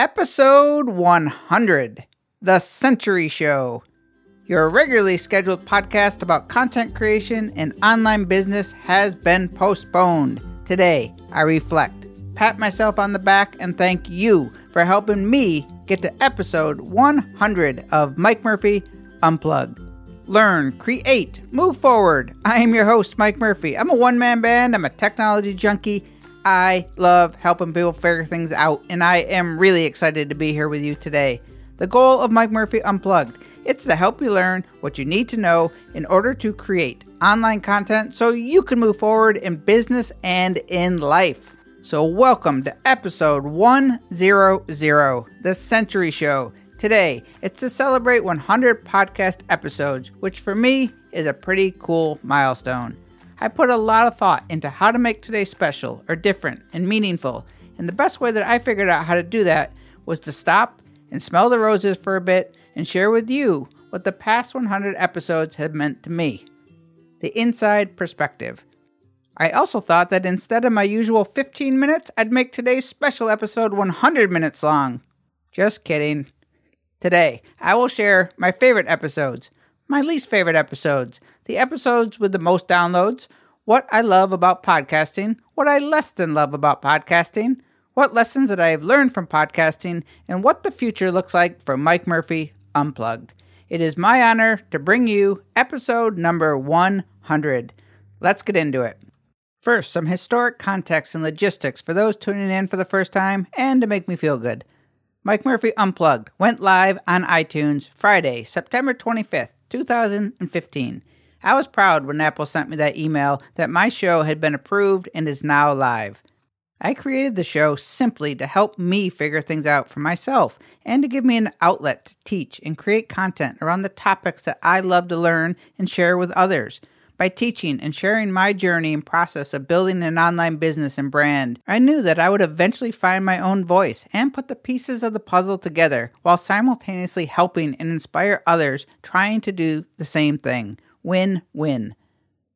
Episode 100 The Century Show. Your regularly scheduled podcast about content creation and online business has been postponed. Today, I reflect, pat myself on the back, and thank you for helping me get to episode 100 of Mike Murphy Unplugged. Learn, create, move forward. I am your host, Mike Murphy. I'm a one man band, I'm a technology junkie. I love helping people figure things out, and I am really excited to be here with you today. The goal of Mike Murphy Unplugged it's to help you learn what you need to know in order to create online content so you can move forward in business and in life. So, welcome to episode 100, The Century Show. Today, it's to celebrate 100 podcast episodes, which for me is a pretty cool milestone. I put a lot of thought into how to make today special or different and meaningful, and the best way that I figured out how to do that was to stop and smell the roses for a bit and share with you what the past 100 episodes have meant to me. The inside perspective. I also thought that instead of my usual 15 minutes, I'd make today's special episode 100 minutes long. Just kidding. Today, I will share my favorite episodes, my least favorite episodes, the episodes with the most downloads, what I love about podcasting, what I less than love about podcasting, what lessons that I have learned from podcasting, and what the future looks like for Mike Murphy Unplugged. It is my honor to bring you episode number 100. Let's get into it. First, some historic context and logistics for those tuning in for the first time and to make me feel good. Mike Murphy Unplugged went live on iTunes Friday, September 25th, 2015. I was proud when Apple sent me that email that my show had been approved and is now live. I created the show simply to help me figure things out for myself and to give me an outlet to teach and create content around the topics that I love to learn and share with others. By teaching and sharing my journey and process of building an online business and brand, I knew that I would eventually find my own voice and put the pieces of the puzzle together while simultaneously helping and inspire others trying to do the same thing. Win win.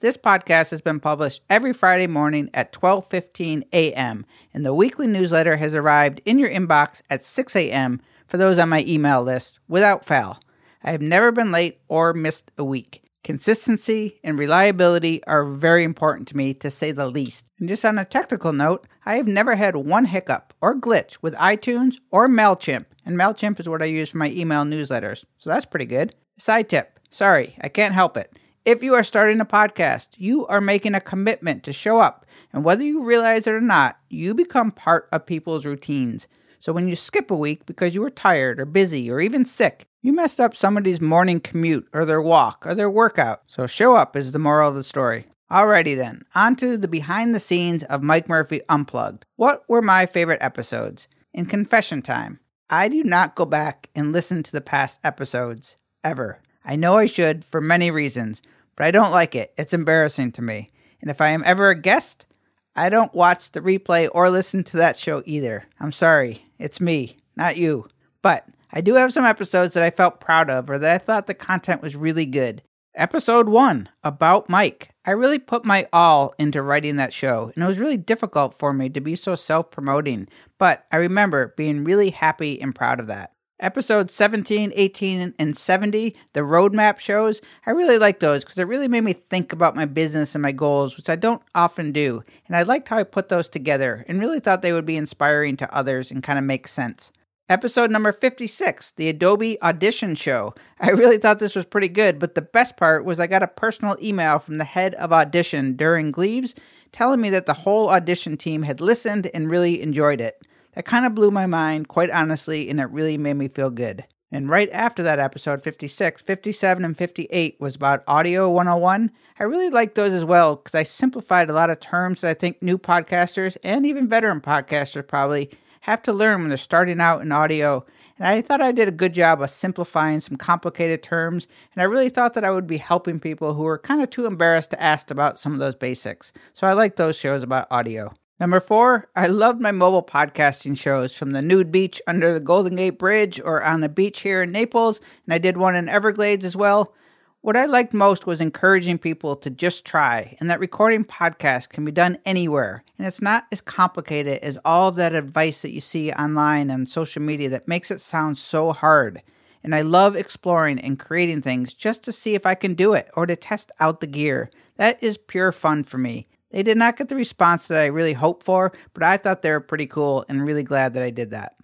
This podcast has been published every Friday morning at 12:15 a.m. and the weekly newsletter has arrived in your inbox at 6 a.m. for those on my email list without fail. I have never been late or missed a week. Consistency and reliability are very important to me, to say the least. And just on a technical note, I have never had one hiccup or glitch with iTunes or MailChimp, and MailChimp is what I use for my email newsletters, so that's pretty good. Side tip sorry, I can't help it. If you are starting a podcast, you are making a commitment to show up, and whether you realize it or not, you become part of people's routines. So when you skip a week because you were tired or busy or even sick, you messed up somebody's morning commute or their walk or their workout, so show up is the moral of the story. Alrighty then, on to the behind the scenes of Mike Murphy Unplugged. What were my favorite episodes? In confession time, I do not go back and listen to the past episodes, ever. I know I should for many reasons, but I don't like it. It's embarrassing to me. And if I am ever a guest, I don't watch the replay or listen to that show either. I'm sorry. It's me, not you. But I do have some episodes that I felt proud of or that I thought the content was really good. Episode 1, About Mike. I really put my all into writing that show, and it was really difficult for me to be so self promoting, but I remember being really happy and proud of that. Episodes 17, 18, and 70, the roadmap shows, I really like those because it really made me think about my business and my goals, which I don't often do. And I liked how I put those together and really thought they would be inspiring to others and kind of make sense. Episode number 56, the Adobe Audition Show. I really thought this was pretty good, but the best part was I got a personal email from the head of Audition Durin Gleaves telling me that the whole audition team had listened and really enjoyed it. That kind of blew my mind, quite honestly, and it really made me feel good. And right after that episode, 56, 57, and 58 was about Audio 101. I really liked those as well because I simplified a lot of terms that I think new podcasters and even veteran podcasters probably have to learn when they're starting out in audio. And I thought I did a good job of simplifying some complicated terms. And I really thought that I would be helping people who were kind of too embarrassed to ask about some of those basics. So I like those shows about audio. Number four, I loved my mobile podcasting shows from the nude beach under the Golden Gate Bridge or on the beach here in Naples. And I did one in Everglades as well. What I liked most was encouraging people to just try, and that recording podcasts can be done anywhere, and it's not as complicated as all that advice that you see online and social media that makes it sound so hard. And I love exploring and creating things just to see if I can do it or to test out the gear. That is pure fun for me. They did not get the response that I really hoped for, but I thought they were pretty cool and really glad that I did that.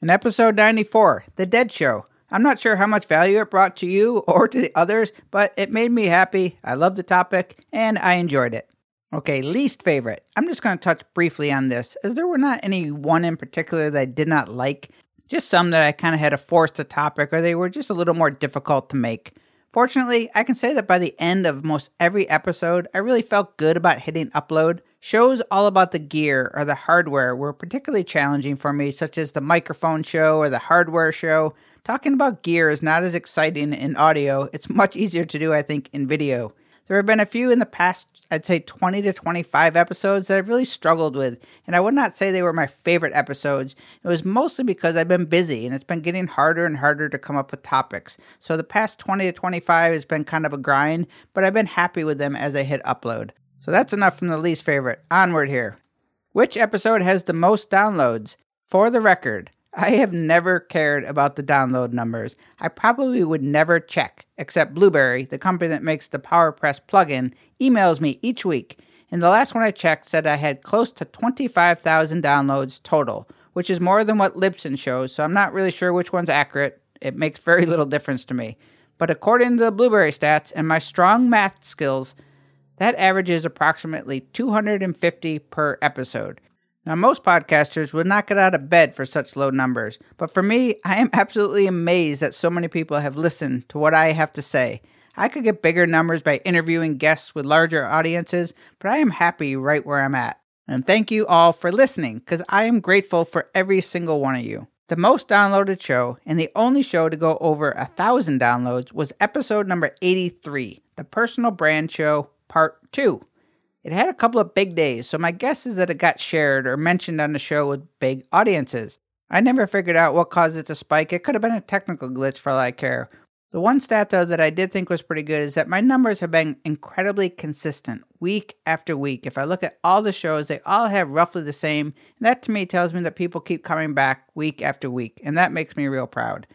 In episode 94, The Dead Show, I'm not sure how much value it brought to you or to the others, but it made me happy. I love the topic and I enjoyed it. Okay, least favorite. I'm just going to touch briefly on this, as there were not any one in particular that I did not like, just some that I kind of had to force the topic or they were just a little more difficult to make. Fortunately, I can say that by the end of most every episode, I really felt good about hitting upload. Shows all about the gear or the hardware were particularly challenging for me, such as the microphone show or the hardware show. Talking about gear is not as exciting in audio. It's much easier to do, I think, in video. There have been a few in the past, I'd say 20 to 25 episodes that I've really struggled with, and I would not say they were my favorite episodes. It was mostly because I've been busy and it's been getting harder and harder to come up with topics. So the past 20 to 25 has been kind of a grind, but I've been happy with them as I hit upload. So that's enough from the least favorite. Onward here. Which episode has the most downloads? For the record, I have never cared about the download numbers. I probably would never check, except Blubrry, the company that makes the PowerPress plugin, emails me each week. And the last one I checked said I had close to 25,000 downloads total, which is more than what Libsyn shows, so I'm not really sure which one's accurate. It makes very little difference to me. But according to the Blubrry stats and my strong math skills, that averages approximately 250 per episode. Now, most podcasters would not get out of bed for such low numbers, but for me, I am absolutely amazed that so many people have listened to what I have to say. I could get bigger numbers by interviewing guests with larger audiences, but I am happy right where I'm at. And thank you all for listening, because I am grateful for every single one of you. The most downloaded show and the only show to go over a thousand downloads was episode number 83, the Personal Brand Show Part 2. It had a couple of big days, so my guess is that it got shared or mentioned on the show with big audiences. I never figured out what caused it to spike. It could have been a technical glitch for all I care. The one stat, though, that I did think was pretty good is that my numbers have been incredibly consistent week after week. If I look at all the shows, they all have roughly the same. And that to me tells me that people keep coming back week after week, and that makes me real proud.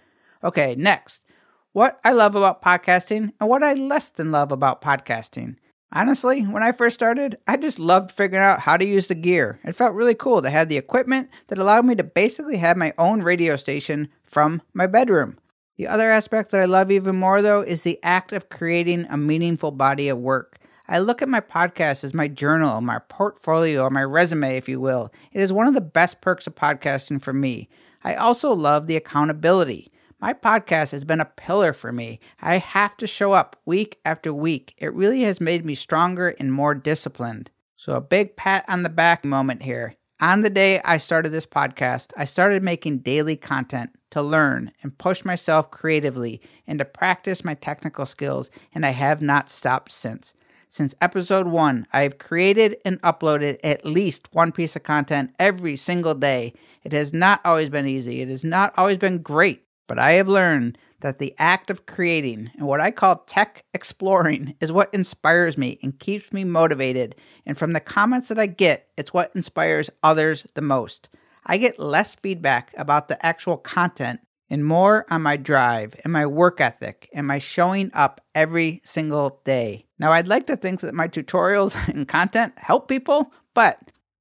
Okay, next. What I love about podcasting and what I less than love about podcasting. Honestly, when I first started, I just loved figuring out how to use the gear. It felt really cool to have the equipment that allowed me to basically have my own radio station from my bedroom. The other aspect that I love even more, though, is the act of creating a meaningful body of work. I look at my podcast as my journal, my portfolio, or my resume, if you will. It is one of the best perks of podcasting for me. I also love the accountability. My podcast has been a pillar for me. I have to show up week after week. It really has made me stronger and more disciplined. So, a big pat on the back moment here. On the day I started this podcast, I started making daily content to learn and push myself creatively and to practice my technical skills, and I have not stopped since. Since episode one, I have created and uploaded at least one piece of content every single day. It has not always been easy, it has not always been great, but I have learned that the act of creating and what I call tech exploring is what inspires me and keeps me motivated. And from the comments that I get, it's what inspires others the most. I get less feedback about the actual content and more on my drive and my work ethic and my showing up every single day. Now, I'd like to think that my tutorials and content help people, but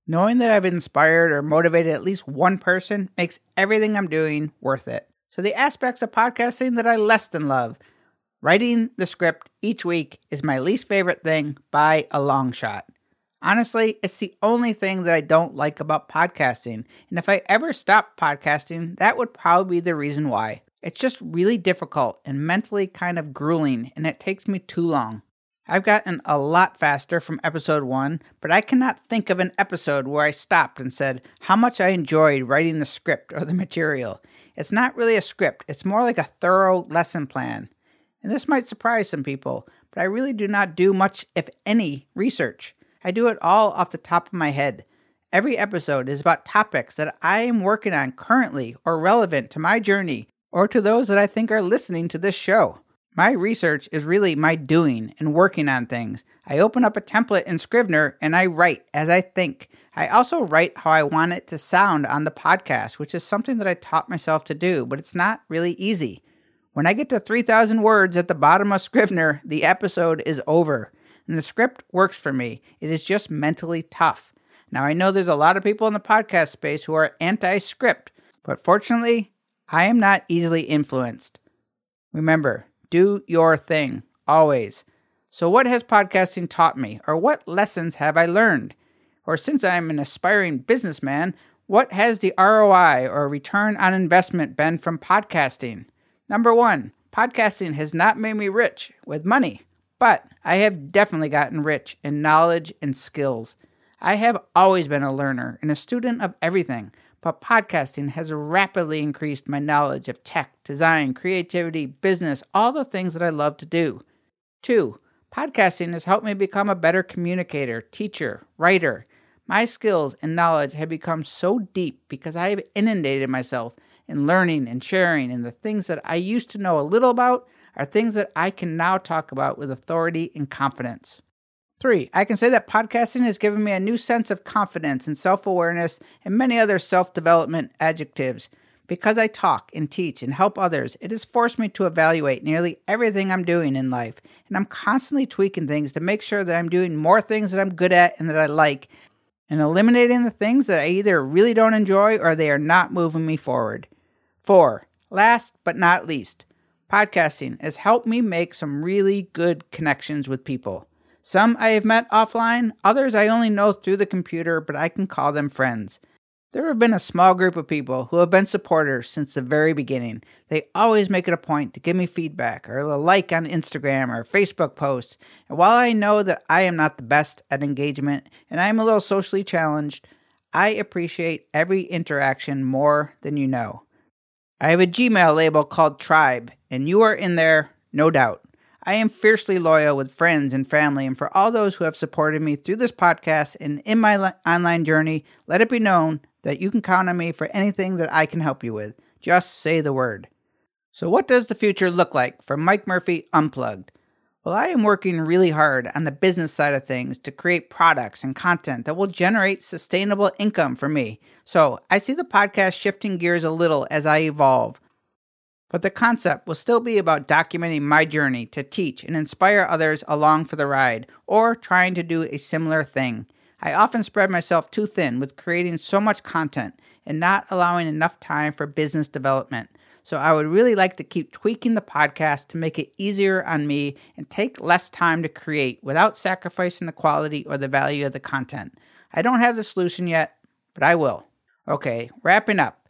knowing that I've inspired or motivated at least one person makes everything I'm doing worth it. So, the aspects of podcasting that I less than love writing the script each week is my least favorite thing by a long shot. Honestly, it's the only thing that I don't like about podcasting. And if I ever stopped podcasting, that would probably be the reason why. It's just really difficult and mentally kind of grueling, and it takes me too long. I've gotten a lot faster from episode one, but I cannot think of an episode where I stopped and said how much I enjoyed writing the script or the material. It's not really a script, it's more like a thorough lesson plan. And this might surprise some people, but I really do not do much, if any, research. I do it all off the top of my head. Every episode is about topics that I am working on currently or relevant to my journey or to those that I think are listening to this show. My research is really my doing and working on things. I open up a template in Scrivener and I write as I think. I also write how I want it to sound on the podcast, which is something that I taught myself to do, but it's not really easy. When I get to 3,000 words at the bottom of Scrivener, the episode is over. And the script works for me. It is just mentally tough. Now, I know there's a lot of people in the podcast space who are anti script, but fortunately, I am not easily influenced. Remember, do your thing, always. So, what has podcasting taught me, or what lessons have I learned? Or since I'm an aspiring businessman, what has the ROI or return on investment been from podcasting? Number one, podcasting has not made me rich with money, but I have definitely gotten rich in knowledge and skills. I have always been a learner and a student of everything but podcasting has rapidly increased my knowledge of tech, design, creativity, business, all the things that I love to do. Two, podcasting has helped me become a better communicator, teacher, writer. My skills and knowledge have become so deep because I have inundated myself in learning and sharing, and the things that I used to know a little about are things that I can now talk about with authority and confidence. Three, I can say that podcasting has given me a new sense of confidence and self awareness and many other self development adjectives. Because I talk and teach and help others, it has forced me to evaluate nearly everything I'm doing in life, and I'm constantly tweaking things to make sure that I'm doing more things that I'm good at and that I like, and eliminating the things that I either really don't enjoy or they are not moving me forward. Four, last but not least, podcasting has helped me make some really good connections with people. Some I have met offline, others I only know through the computer, but I can call them friends. There have been a small group of people who have been supporters since the very beginning. They always make it a point to give me feedback or a like on Instagram or Facebook posts. And while I know that I am not the best at engagement and I am a little socially challenged, I appreciate every interaction more than you know. I have a Gmail label called Tribe, and you are in there, no doubt. I am fiercely loyal with friends and family, and for all those who have supported me through this podcast and in my li- online journey, let it be known that you can count on me for anything that I can help you with. Just say the word. So, what does the future look like for Mike Murphy Unplugged? Well, I am working really hard on the business side of things to create products and content that will generate sustainable income for me. So, I see the podcast shifting gears a little as I evolve. But the concept will still be about documenting my journey to teach and inspire others along for the ride, or trying to do a similar thing. I often spread myself too thin with creating so much content and not allowing enough time for business development. So I would really like to keep tweaking the podcast to make it easier on me and take less time to create without sacrificing the quality or the value of the content. I don't have the solution yet, but I will. Okay, wrapping up.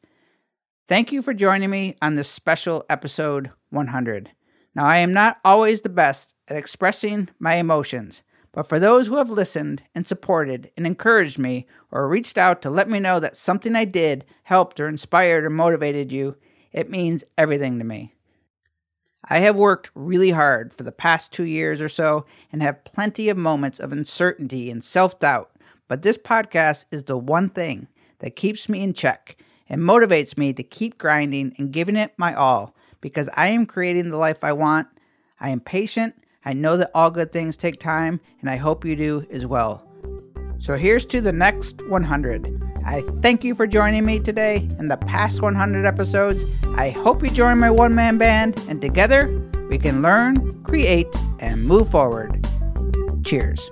Thank you for joining me on this special episode 100. Now, I am not always the best at expressing my emotions, but for those who have listened and supported and encouraged me or reached out to let me know that something I did helped or inspired or motivated you, it means everything to me. I have worked really hard for the past two years or so and have plenty of moments of uncertainty and self doubt, but this podcast is the one thing that keeps me in check and motivates me to keep grinding and giving it my all because I am creating the life I want. I am patient. I know that all good things take time, and I hope you do as well. So here's to the next 100. I thank you for joining me today in the past 100 episodes. I hope you join my one man band, and together we can learn, create, and move forward. Cheers.